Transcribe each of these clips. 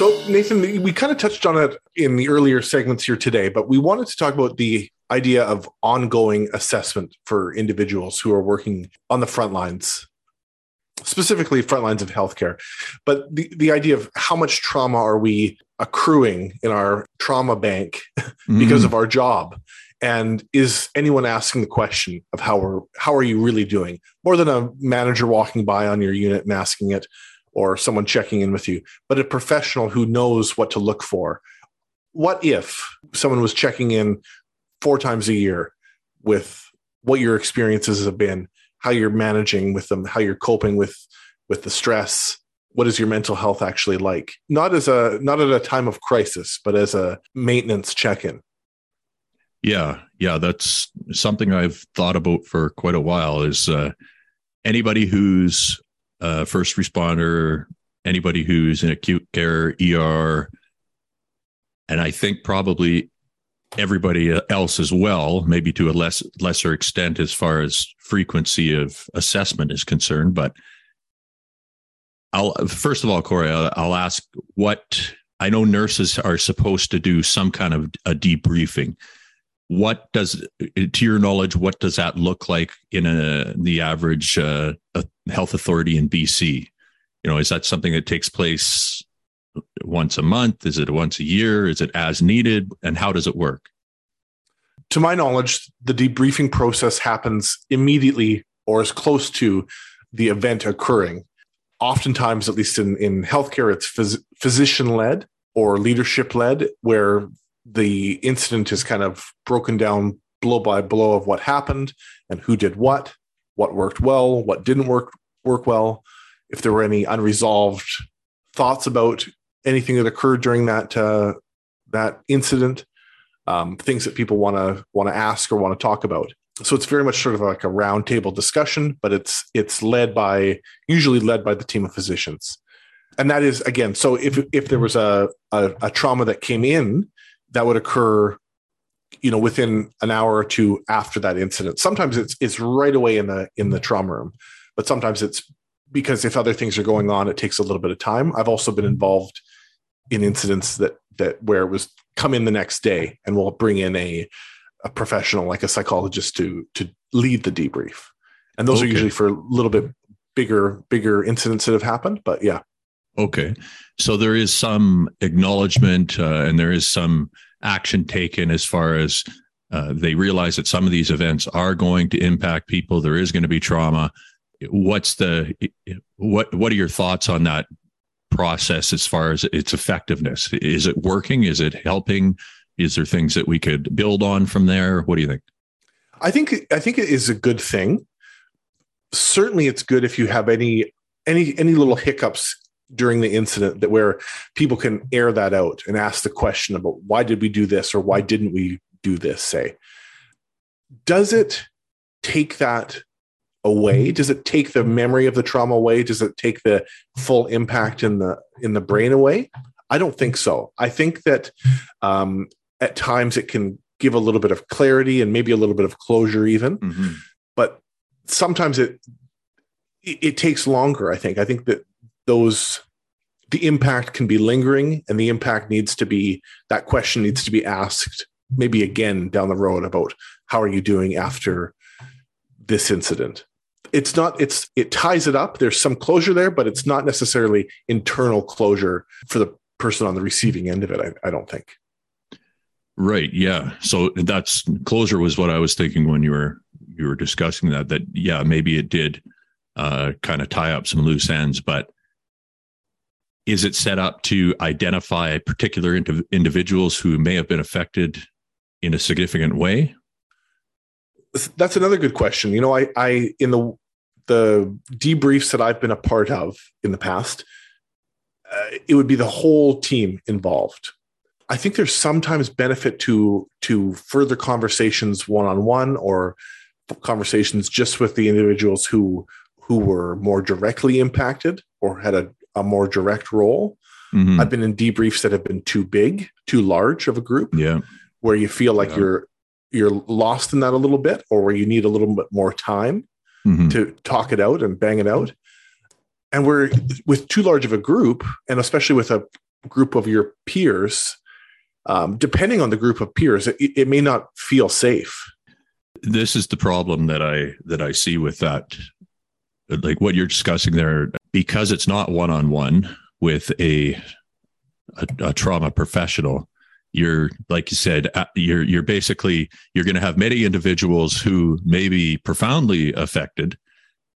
So, Nathan, we kind of touched on it in the earlier segments here today, but we wanted to talk about the idea of ongoing assessment for individuals who are working on the front lines, specifically front lines of healthcare. But the, the idea of how much trauma are we accruing in our trauma bank because mm. of our job? And is anyone asking the question of how are how are you really doing? More than a manager walking by on your unit and asking it, or someone checking in with you, but a professional who knows what to look for. What if someone was checking in four times a year with what your experiences have been, how you're managing with them, how you're coping with with the stress, what is your mental health actually like? Not as a not at a time of crisis, but as a maintenance check-in. Yeah, yeah, that's something I've thought about for quite a while. Is uh, anybody who's uh, first responder, anybody who's in acute care, ER, and I think probably everybody else as well, maybe to a less lesser extent as far as frequency of assessment is concerned. But I'll first of all, Corey, I'll, I'll ask what I know nurses are supposed to do some kind of a debriefing what does to your knowledge what does that look like in a the average uh, health authority in bc you know is that something that takes place once a month? Is it once a year? Is it as needed? And how does it work? To my knowledge the debriefing process happens immediately or as close to the event occurring. Oftentimes at least in, in healthcare it's phys- physician led or leadership led where the incident is kind of broken down blow by blow of what happened and who did what, what worked well, what didn't work work well, if there were any unresolved thoughts about anything that occurred during that uh, that incident, um, things that people want to want to ask or want to talk about. So it's very much sort of like a roundtable discussion, but it's it's led by usually led by the team of physicians, and that is again. So if if there was a, a, a trauma that came in that would occur you know within an hour or two after that incident. Sometimes it's it's right away in the in the trauma room but sometimes it's because if other things are going on it takes a little bit of time. I've also been involved in incidents that that where it was come in the next day and we'll bring in a a professional like a psychologist to to lead the debrief. And those okay. are usually for a little bit bigger bigger incidents that have happened but yeah Okay. So there is some acknowledgement uh, and there is some action taken as far as uh, they realize that some of these events are going to impact people. There is going to be trauma. What's the what? What are your thoughts on that process as far as its effectiveness? Is it working? Is it helping? Is there things that we could build on from there? What do you think? I think I think it is a good thing. Certainly, it's good if you have any any any little hiccups during the incident that where people can air that out and ask the question about why did we do this or why didn't we do this say. Does it take that away? Does it take the memory of the trauma away? Does it take the full impact in the in the brain away? I don't think so. I think that um, at times it can give a little bit of clarity and maybe a little bit of closure even. Mm-hmm. but sometimes it it takes longer i think. I think that those the impact can be lingering and the impact needs to be that question needs to be asked maybe again down the road about how are you doing after this incident. It's not it's it ties it up. There's some closure there but it's not necessarily internal closure for the person on the receiving end of it i, I don't think. Right yeah. So that's closure was what i was thinking when you were you were discussing that that yeah maybe it did uh, kind of tie up some loose ends but is it set up to identify particular indiv- individuals who may have been affected in a significant way? That's another good question. You know, I, I in the the debriefs that I've been a part of in the past, uh, it would be the whole team involved. I think there's sometimes benefit to to further conversations one on one or conversations just with the individuals who who were more directly impacted or had a a more direct role. Mm-hmm. I've been in debriefs that have been too big, too large of a group. Yeah. Where you feel like yeah. you're you're lost in that a little bit, or where you need a little bit more time mm-hmm. to talk it out and bang it out. And we're with too large of a group, and especially with a group of your peers, um, depending on the group of peers, it, it may not feel safe. This is the problem that I that I see with that, like what you're discussing there, because it's not one on one with a, a, a trauma professional you're like you said uh, you're you're basically you're going to have many individuals who may be profoundly affected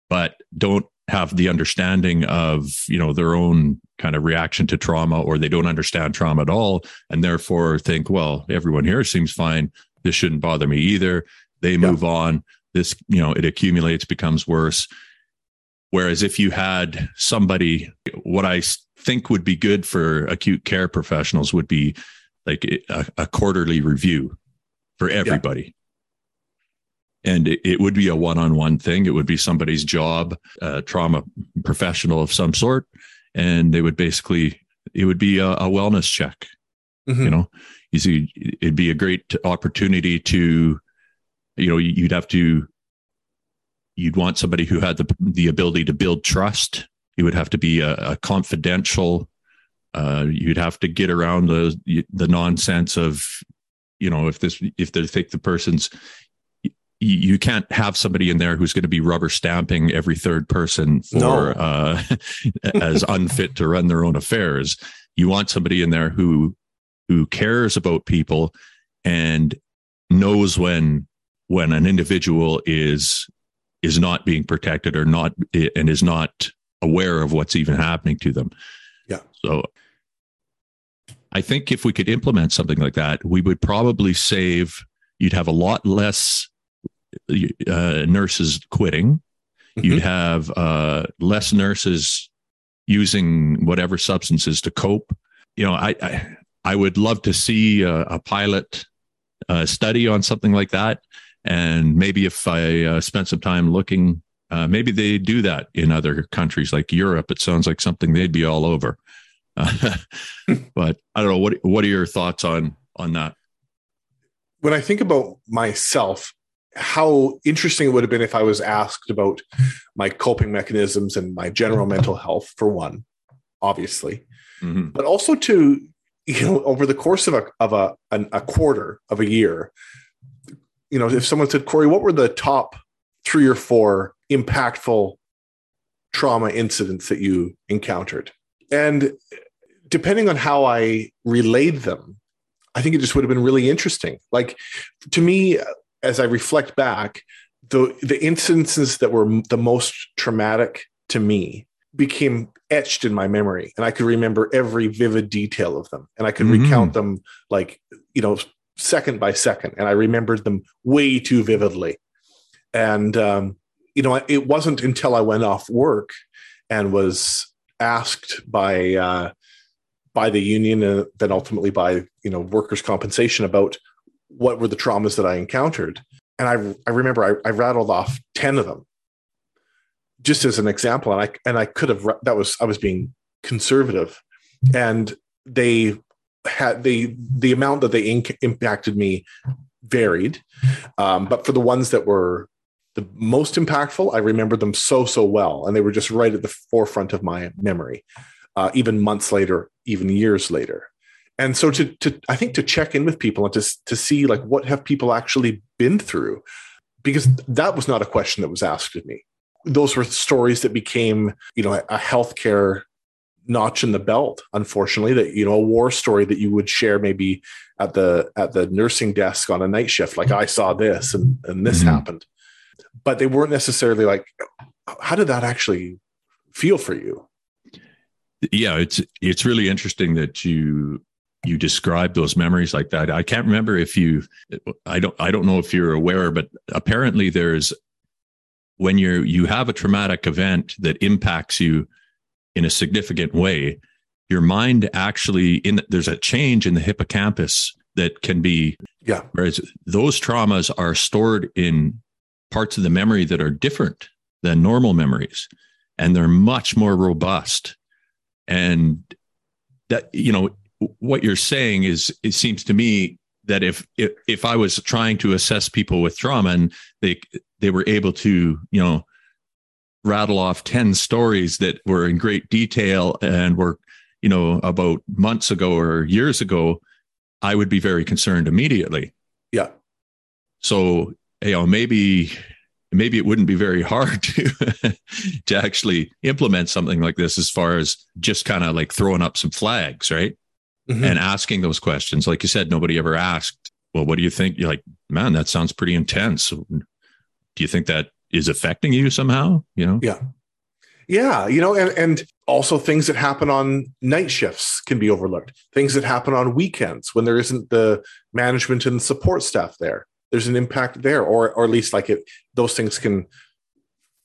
but don't have the understanding of you know their own kind of reaction to trauma or they don't understand trauma at all and therefore think well everyone here seems fine. This shouldn't bother me either. They move yeah. on. This you know it accumulates becomes worse whereas if you had somebody what i think would be good for acute care professionals would be like a, a quarterly review for everybody. Yeah. And it, it, would be a one on one thing. It would be somebody's job, a trauma professional of some sort. And they would basically, it would be a, a wellness check. Mm-hmm. You know, you see, it'd be a great opportunity to, you know, you'd have to, you'd want somebody who had the, the ability to build trust. You would have to be a, a confidential uh, you'd have to get around the the nonsense of, you know, if this if they think the person's you can't have somebody in there who's going to be rubber stamping every third person for no. uh, as unfit to run their own affairs. You want somebody in there who who cares about people and knows when when an individual is is not being protected or not and is not aware of what's even happening to them. Yeah. So I think if we could implement something like that, we would probably save, you'd have a lot less uh, nurses quitting. Mm-hmm. You'd have uh, less nurses using whatever substances to cope. You know, I, I, I would love to see a, a pilot uh, study on something like that. And maybe if I uh, spent some time looking, uh, maybe they do that in other countries like Europe. It sounds like something they'd be all over. but I don't know what what are your thoughts on on that? When I think about myself, how interesting it would have been if I was asked about my coping mechanisms and my general mental health for one, obviously, mm-hmm. but also to you know over the course of a of a an, a quarter of a year, you know, if someone said, Corey, what were the top three or four impactful trauma incidents that you encountered? And depending on how I relayed them, I think it just would have been really interesting. Like to me, as I reflect back, the the instances that were the most traumatic to me became etched in my memory, and I could remember every vivid detail of them, and I could mm-hmm. recount them like you know second by second, and I remembered them way too vividly. And um, you know, it wasn't until I went off work and was asked by uh, by the union and then ultimately by you know workers' compensation about what were the traumas that I encountered. And I I remember I, I rattled off ten of them just as an example, and I and I could have that was I was being conservative, and they had the the amount that they inc- impacted me varied, um, but for the ones that were the most impactful, I remember them so, so well. And they were just right at the forefront of my memory, uh, even months later, even years later. And so to, to, I think to check in with people and to, to see like, what have people actually been through? Because that was not a question that was asked of me. Those were stories that became, you know, a healthcare notch in the belt unfortunately that you know a war story that you would share maybe at the at the nursing desk on a night shift like i saw this and and this mm-hmm. happened but they weren't necessarily like, how did that actually feel for you? Yeah, it's it's really interesting that you you describe those memories like that. I can't remember if you I don't I don't know if you're aware, but apparently there's when you're you have a traumatic event that impacts you in a significant way, your mind actually in there's a change in the hippocampus that can be yeah. Whereas those traumas are stored in parts of the memory that are different than normal memories and they're much more robust and that you know what you're saying is it seems to me that if if, if i was trying to assess people with trauma and they they were able to you know rattle off 10 stories that were in great detail and were you know, about months ago or years ago, I would be very concerned immediately. Yeah. So, you know, maybe maybe it wouldn't be very hard to to actually implement something like this as far as just kind of like throwing up some flags, right? Mm-hmm. And asking those questions. Like you said, nobody ever asked, well, what do you think? You're like, man, that sounds pretty intense. Do you think that is affecting you somehow? You know? Yeah. Yeah, you know, and, and also things that happen on night shifts can be overlooked. Things that happen on weekends when there isn't the management and support staff there. There's an impact there, or or at least like it those things can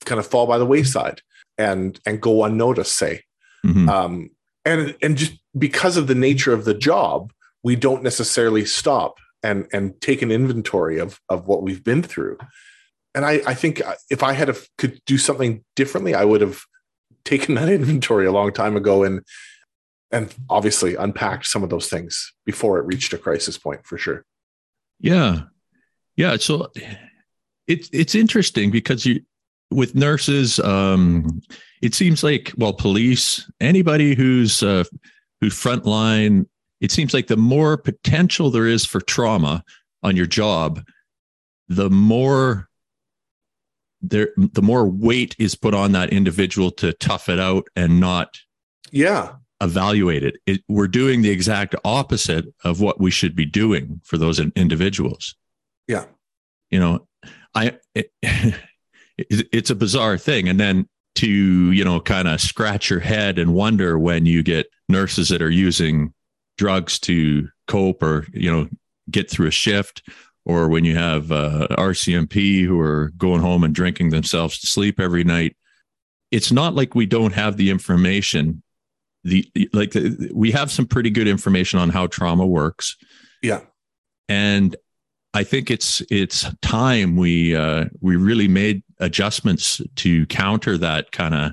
kind of fall by the wayside and and go unnoticed, say. Mm-hmm. Um, and and just because of the nature of the job, we don't necessarily stop and and take an inventory of of what we've been through. And I, I think if I had a, could do something differently, I would have taken that inventory a long time ago and and obviously unpacked some of those things before it reached a crisis point for sure. Yeah. Yeah. So it's it's interesting because you with nurses, um, it seems like well, police, anybody who's uh, who's frontline, it seems like the more potential there is for trauma on your job, the more there the more weight is put on that individual to tough it out and not yeah. evaluate it. it we're doing the exact opposite of what we should be doing for those individuals. Yeah. You know i it, it's a bizarre thing. And then to you know kind of scratch your head and wonder when you get nurses that are using drugs to cope or you know get through a shift or when you have uh, RCMP who are going home and drinking themselves to sleep every night. It's not like we don't have the information. The like the, we have some pretty good information on how trauma works. Yeah, and I think it's it's time we uh, we really made adjustments to counter that kind of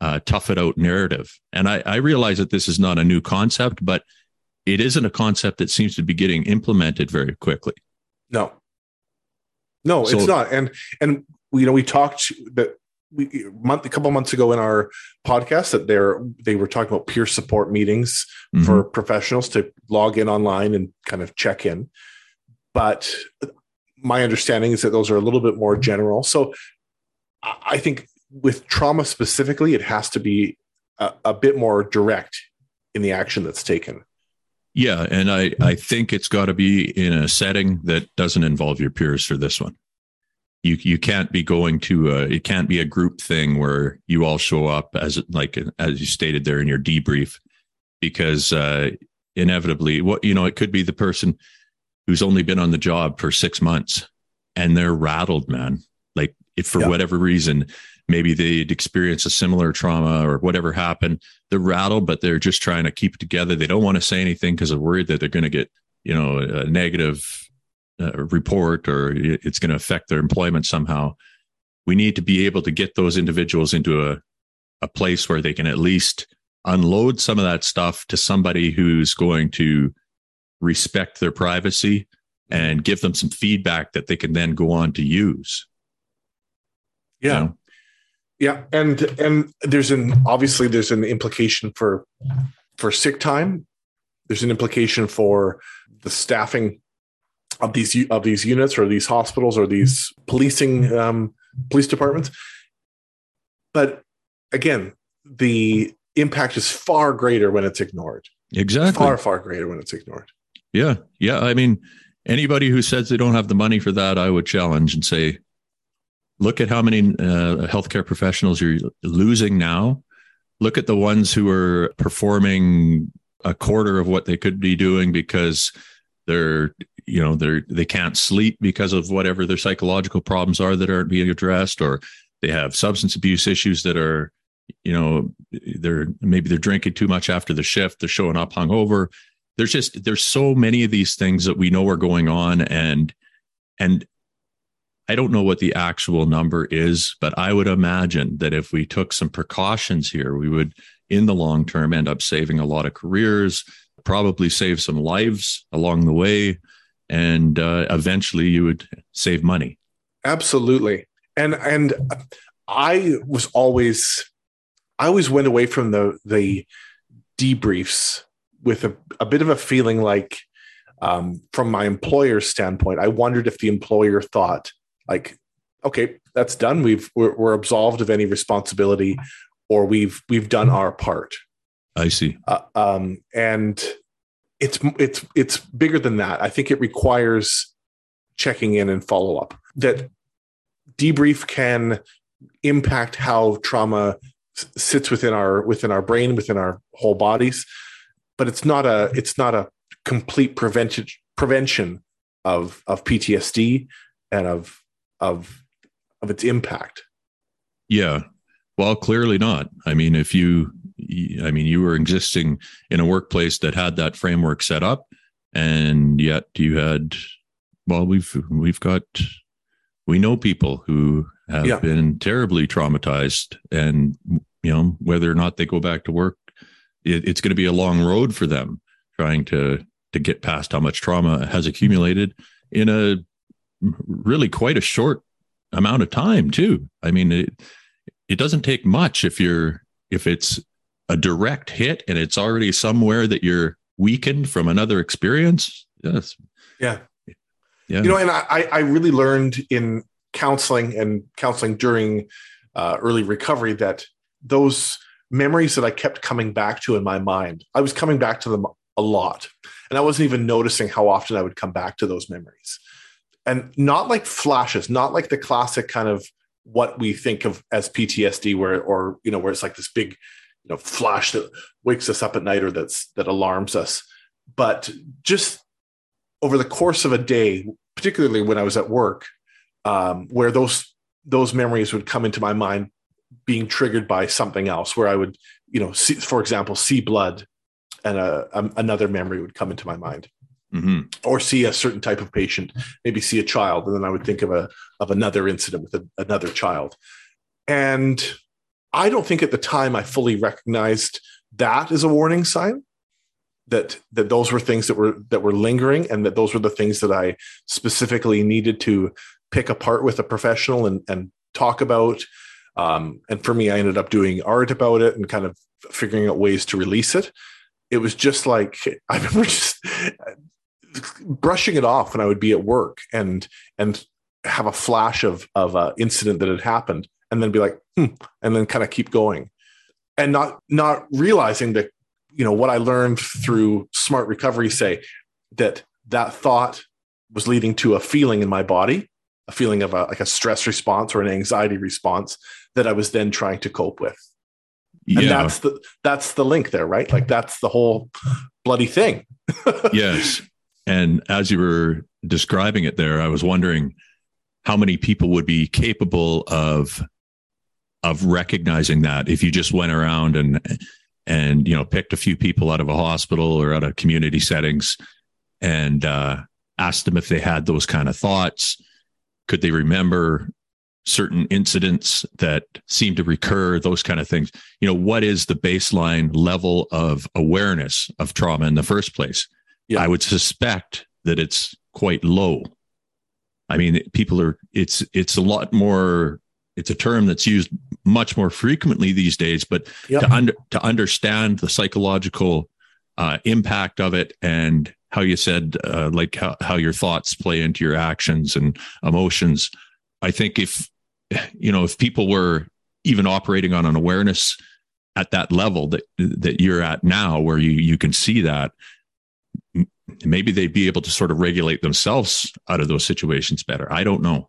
uh, tough it out narrative. And I, I realize that this is not a new concept, but it isn't a concept that seems to be getting implemented very quickly. No, no, so, it's not. And and you know we talked that we month a couple months ago in our podcast that they're they were talking about peer support meetings mm-hmm. for professionals to log in online and kind of check in. But my understanding is that those are a little bit more general. So I think with trauma specifically, it has to be a, a bit more direct in the action that's taken. Yeah, and I I think it's got to be in a setting that doesn't involve your peers for this one. You you can't be going to a, it can't be a group thing where you all show up as like as you stated there in your debrief because uh inevitably what you know it could be the person who's only been on the job for 6 months and they're rattled man like if for yeah. whatever reason maybe they'd experienced a similar trauma or whatever happened. They're rattled, but they're just trying to keep it together. They don't want to say anything because they're worried that they're going to get, you know, a negative uh, report or it's going to affect their employment somehow. We need to be able to get those individuals into a, a place where they can at least unload some of that stuff to somebody who's going to respect their privacy and give them some feedback that they can then go on to use. Yeah. You know? Yeah, and and there's an obviously there's an implication for for sick time. There's an implication for the staffing of these of these units or these hospitals or these policing um, police departments. But again, the impact is far greater when it's ignored. Exactly, far far greater when it's ignored. Yeah, yeah. I mean, anybody who says they don't have the money for that, I would challenge and say, Look at how many uh, healthcare professionals you're losing now. Look at the ones who are performing a quarter of what they could be doing because they're you know they're they can't sleep because of whatever their psychological problems are that aren't being addressed or they have substance abuse issues that are you know they're maybe they're drinking too much after the shift they're showing up hungover there's just there's so many of these things that we know are going on and and I don't know what the actual number is, but I would imagine that if we took some precautions here, we would, in the long term, end up saving a lot of careers, probably save some lives along the way, and uh, eventually you would save money. Absolutely, and and I was always, I always went away from the the debriefs with a, a bit of a feeling like um, from my employer's standpoint i wondered if the employer thought like okay that's done. We've we're, we're absolved of any responsibility or we've we've done our part. I see. Uh, um, and it's it's it's bigger than that. I think it requires checking in and follow up. That debrief can impact how trauma sits within our within our brain within our whole bodies but it's not a it's not a complete prevention prevention of of PTSD and of of of its impact. Yeah. Well clearly not. I mean if you i mean you were existing in a workplace that had that framework set up and yet you had well we've we've got we know people who have yeah. been terribly traumatized and you know whether or not they go back to work it, it's going to be a long road for them trying to to get past how much trauma has accumulated in a really quite a short amount of time too. I mean it it doesn't take much if you're if it's a direct hit and it's already somewhere that you're weakened from another experience. Yes. Yeah. Yeah. You know and i i really learned in counseling and counseling during uh, early recovery that those memories that I kept coming back to in my mind, I was coming back to them a lot. And I wasn't even noticing how often I would come back to those memories. And not like flashes, not like the classic kind of what we think of as PTSD, where or you know, where it's like this big, you know, flash that wakes us up at night or that's that alarms us. But just over the course of a day, particularly when I was at work, um, where those those memories would come into my mind being triggered by something else where i would you know see, for example see blood and a, a, another memory would come into my mind mm-hmm. or see a certain type of patient maybe see a child and then i would think of a of another incident with a, another child and i don't think at the time i fully recognized that as a warning sign that that those were things that were that were lingering and that those were the things that i specifically needed to pick apart with a professional and, and talk about. Um, and for me, I ended up doing art about it and kind of figuring out ways to release it. It was just like I remember just brushing it off when I would be at work and and have a flash of of an incident that had happened, and then be like, hmm, and then kind of keep going, and not not realizing that you know what I learned through smart recovery say that that thought was leading to a feeling in my body a feeling of a, like a stress response or an anxiety response that I was then trying to cope with. Yeah. And that's the that's the link there, right? Like that's the whole bloody thing. yes. And as you were describing it there, I was wondering how many people would be capable of of recognizing that if you just went around and and you know picked a few people out of a hospital or out of community settings and uh, asked them if they had those kind of thoughts. Could they remember certain incidents that seem to recur those kind of things? You know what is the baseline level of awareness of trauma in the first place yeah. i would suspect that it's quite low i mean people are it's it's a lot more it's a term that's used much more frequently these days but yep. to under to understand the psychological uh, impact of it and how you said uh, like how, how your thoughts play into your actions and emotions i think if you know if people were even operating on an awareness at that level that that you're at now where you you can see that maybe they'd be able to sort of regulate themselves out of those situations better i don't know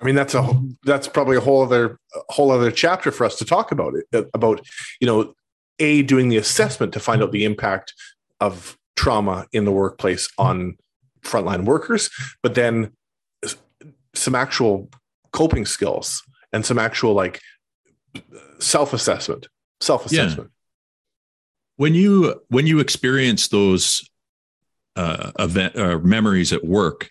i mean that's a that's probably a whole other a whole other chapter for us to talk about it uh, about you know a doing the assessment to find out the impact of trauma in the workplace on frontline workers, but then some actual coping skills and some actual like self-assessment, self-assessment. Yeah. When you when you experience those uh, event uh, memories at work,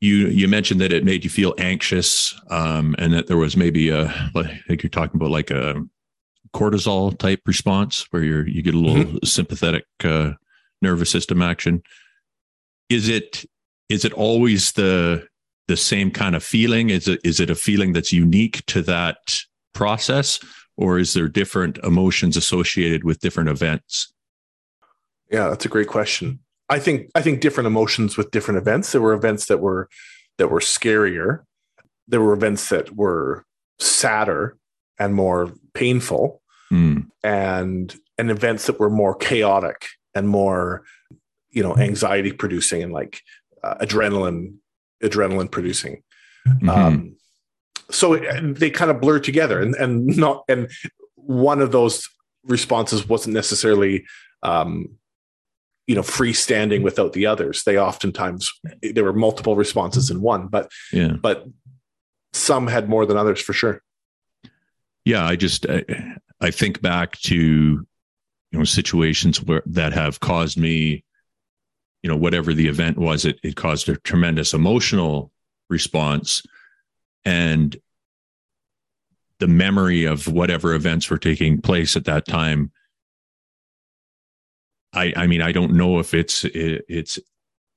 you you mentioned that it made you feel anxious, um, and that there was maybe a I think you're talking about like a cortisol type response where you're you get a little mm-hmm. sympathetic uh, nervous system action. Is it is it always the the same kind of feeling? Is it is it a feeling that's unique to that process, or is there different emotions associated with different events? Yeah, that's a great question. I think I think different emotions with different events. There were events that were that were scarier. There were events that were sadder and more painful, Mm. and and events that were more chaotic and more, you know, anxiety producing and like uh, adrenaline adrenaline producing. Mhm. Um, so they kind of blur together, and and not and one of those responses wasn't necessarily, um, you know, freestanding without the others. They oftentimes there were multiple responses in one, but yeah. but some had more than others for sure. yeah i just I, I think back to you know situations where that have caused me you know whatever the event was it, it caused a tremendous emotional response and the memory of whatever events were taking place at that time i i mean i don't know if it's it, it's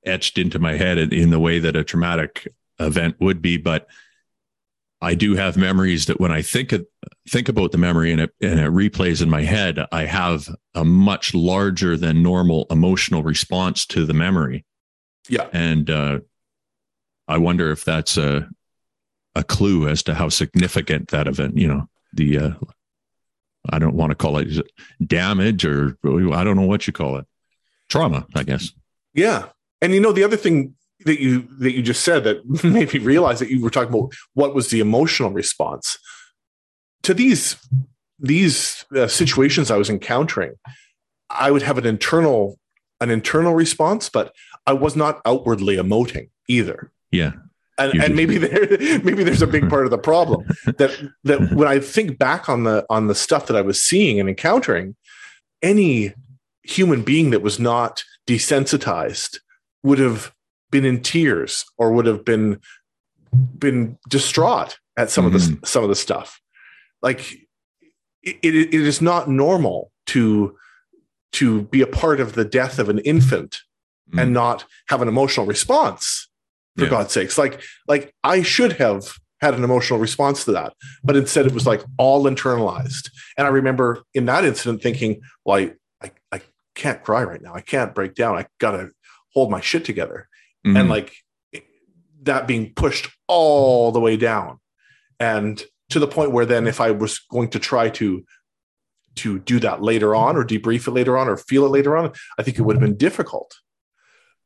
etched into my head in the way that a traumatic event would be but I do have memories that when I think of, think about the memory and it, and it replays in my head, I have a much larger than normal emotional response to the memory, Yeah, and uh, I wonder if that's a a clue as to how significant that event. You know, the uh, I don't want to call it damage or I don't know what you call it, trauma, I guess. yeah. And you know the other thing that you that you just said that made me realize that you were talking about what was the emotional response to these these uh, situations I was encountering. I would have an internal an internal response, but I was not outwardly emoting either. Yeah, and, and maybe there maybe there's a big part of the problem that that when I think back on the on the stuff that I was seeing and encountering, any human being that was not desensitized would have been in tears or would have been been distraught at some of the some of the stuff. Like it, it, is not normal to to be a part of the death of an infant Mm. and not have an emotional response for Yeah. god's sakes. Like like i should have had an emotional response to that but instead it was like all internalized. And i remember in that incident thinking well i i, I can't cry right now. I can't break down. I gotta hold my shit together. Mhm. and like that being pushed all the way down. And to the point where then if i was going to try to to do that later on or debrief it later on or feel it later on i think it would have been difficult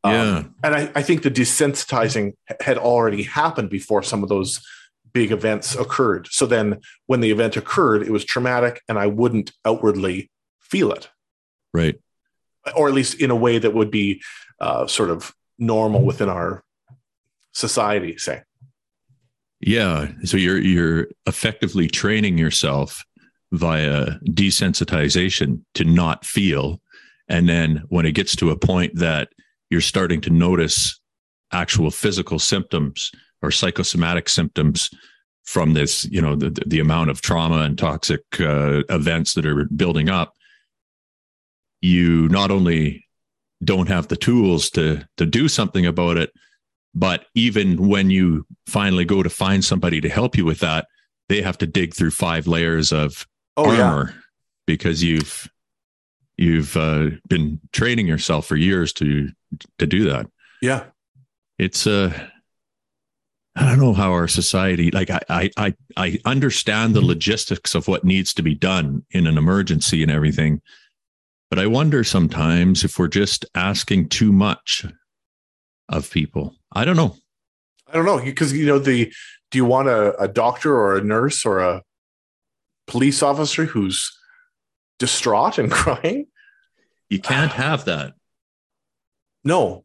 Um, yeah, and I, I think the desensitizing had already happened before some of those big events occurred so then when the event occurred it was traumatic and i wouldn't outwardly feel it right. or at least in a way that would be uh, sort of normal within our society say Yeah. So you're you're effectively training yourself via desensitization to not feel. And then when it gets to a point that you're starting to notice actual physical symptoms or psychosomatic symptoms from this, you know, the, the amount of trauma and toxic uh, events that are building up, you not only don't have the tools to to do something about it, but even when you finally go to find somebody to help you with that, they have to dig through five layers of oh yeah. armor because you've you've uh, been training yourself for years to to do that. yeah It's uh I don't know how our society like I I I, I understand the logistics of what needs to be done in an emergency and everything. But I wonder sometimes if we're just asking too much of people. I don't know. i don't know because you know the do you want a, a doctor or a nurse or a police officer who's distraught and crying You can't have that. No.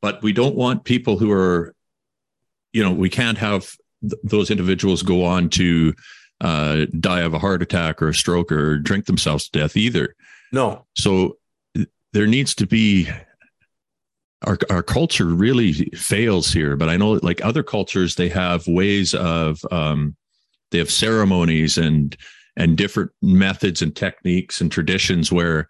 But we don't want people who are you know we can't have th- those individuals go on to uh, die of a heart attack or a stroke or drink themselves to death either. No. So th- there needs to be our, our culture really fails here but i know like other cultures they have ways of um, they have ceremonies and and different methods and techniques and traditions where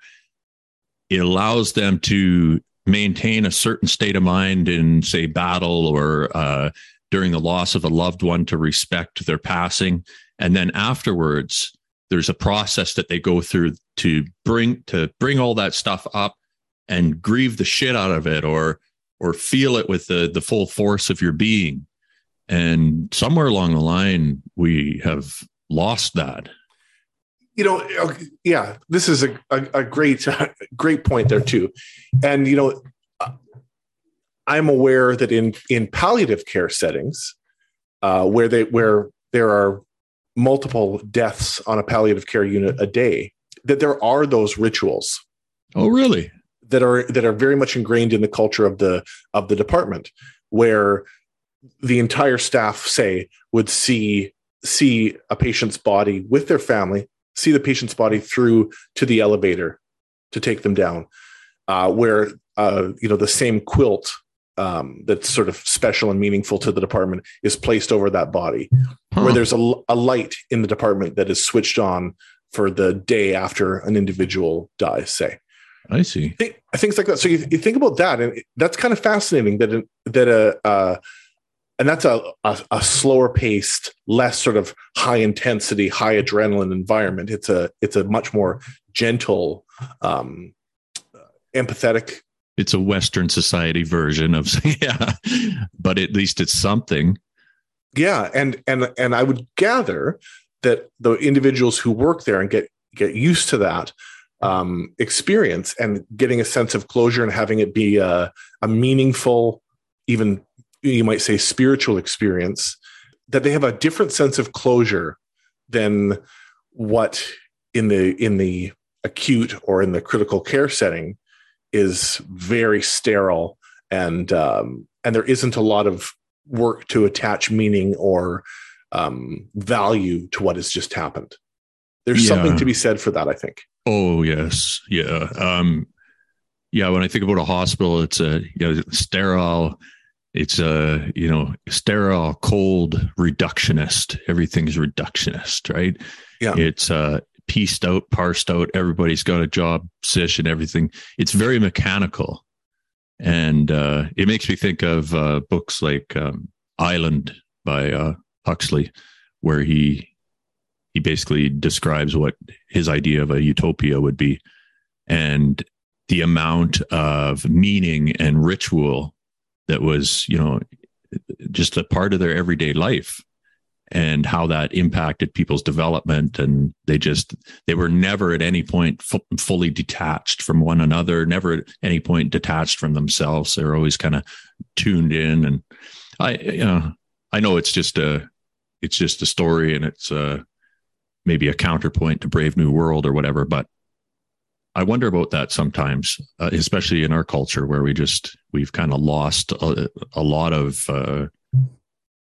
it allows them to maintain a certain state of mind in say battle or uh, during the loss of a loved one to respect their passing. And then afterwards there's a process that they go through to bring to bring all that stuff up and grieve the shit out of it or or feel it with the the full force of your being. And somewhere along the line we have lost that you know yeah this is a, a, a great great point there too. And you know i'm aware that in in palliative care settings uh, where they where there are multiple deaths on a palliative care unit a day that there are those rituals. Oh really? That are that are very much ingrained in the culture of the of the department where the entire staff say would see see a patient's body with their family see the patient's body through to the elevator to take them down uh, where uh, you know the same quilt um, that's sort of special and meaningful to the department is placed over that body. Huh. where there's a, a light in the department that is switched on for the day after an individual dies say. I see. Think, things like that. So you, you, think about that and that's kind of fascinating that that a uh, and that's a, a, a, slower paced less sort of high intensity high adrenaline environment. It's a it's a much more gentle um, empathetic. It's a western society version of yeah but at least it's something. Yeah and and and i would gather that the individuals who work there and get get used to that um, experience and getting a sense of closure and having it be a, a meaningful even you might say spiritual experience that they have a different sense of closure than what in the in the acute or in the critical care setting is very sterile and um, and there isn't a lot of work to attach meaning or um, value to what has just happened. There's yeah. something to be said for that, I think. Oh yes, yeah, um, yeah. When I think about a hospital, it's a you know, sterile. It's a you know sterile, cold, reductionist. Everything's reductionist, right? Yeah. It's uh, pieced out, parsed out. Everybody's got a job, position, everything. It's very mechanical, and uh, it makes me think of uh, books like um, Island by uh, Huxley, where he he basically describes what his idea of a utopia would be, and the amount of meaning and ritual that was, you know, just a part of their everyday life and how that impacted people's development. And they just they were never at any point f- fully detached from one another never at any point detached from themselves. They were always kind of tuned in. And i you know i know it's just a it's just a story and it's uh maybe a counterpoint to brave new world or whatever but i wonder about that sometimes uh, especially in our culture where we just we've kind of lost a, a lot of uh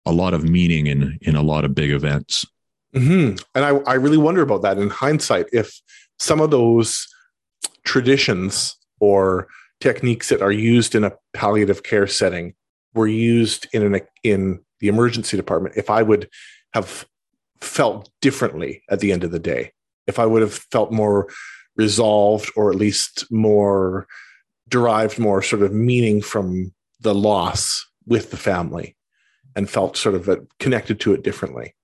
a lot of meaning in in a lot of big events. Mm-hmm. And I, I really wonder about that in hindsight if some of those traditions or techniques that are used in a palliative care setting were used in an in the emergency department if i would have felt differently at the end of the day if i would have felt more resolved or at least more derived more sort of meaning from the loss with the family and felt sort of connected to it differently.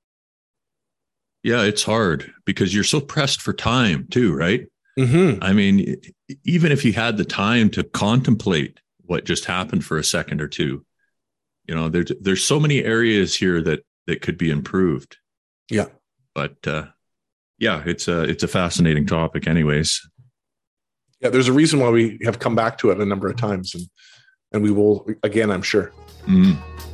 Yeah, it's hard because you're so pressed for time too, right? Mm-hmm. I mean, even if you had the time to contemplate what just happened for a second or two, you know, there's there's so many areas here that that could be improved. Yeah, but uh, yeah, it's a it's a fascinating topic, anyways. Yeah, there's a reason why we have come back to it a number of times, and and we will again, I'm sure. Mm-hmm.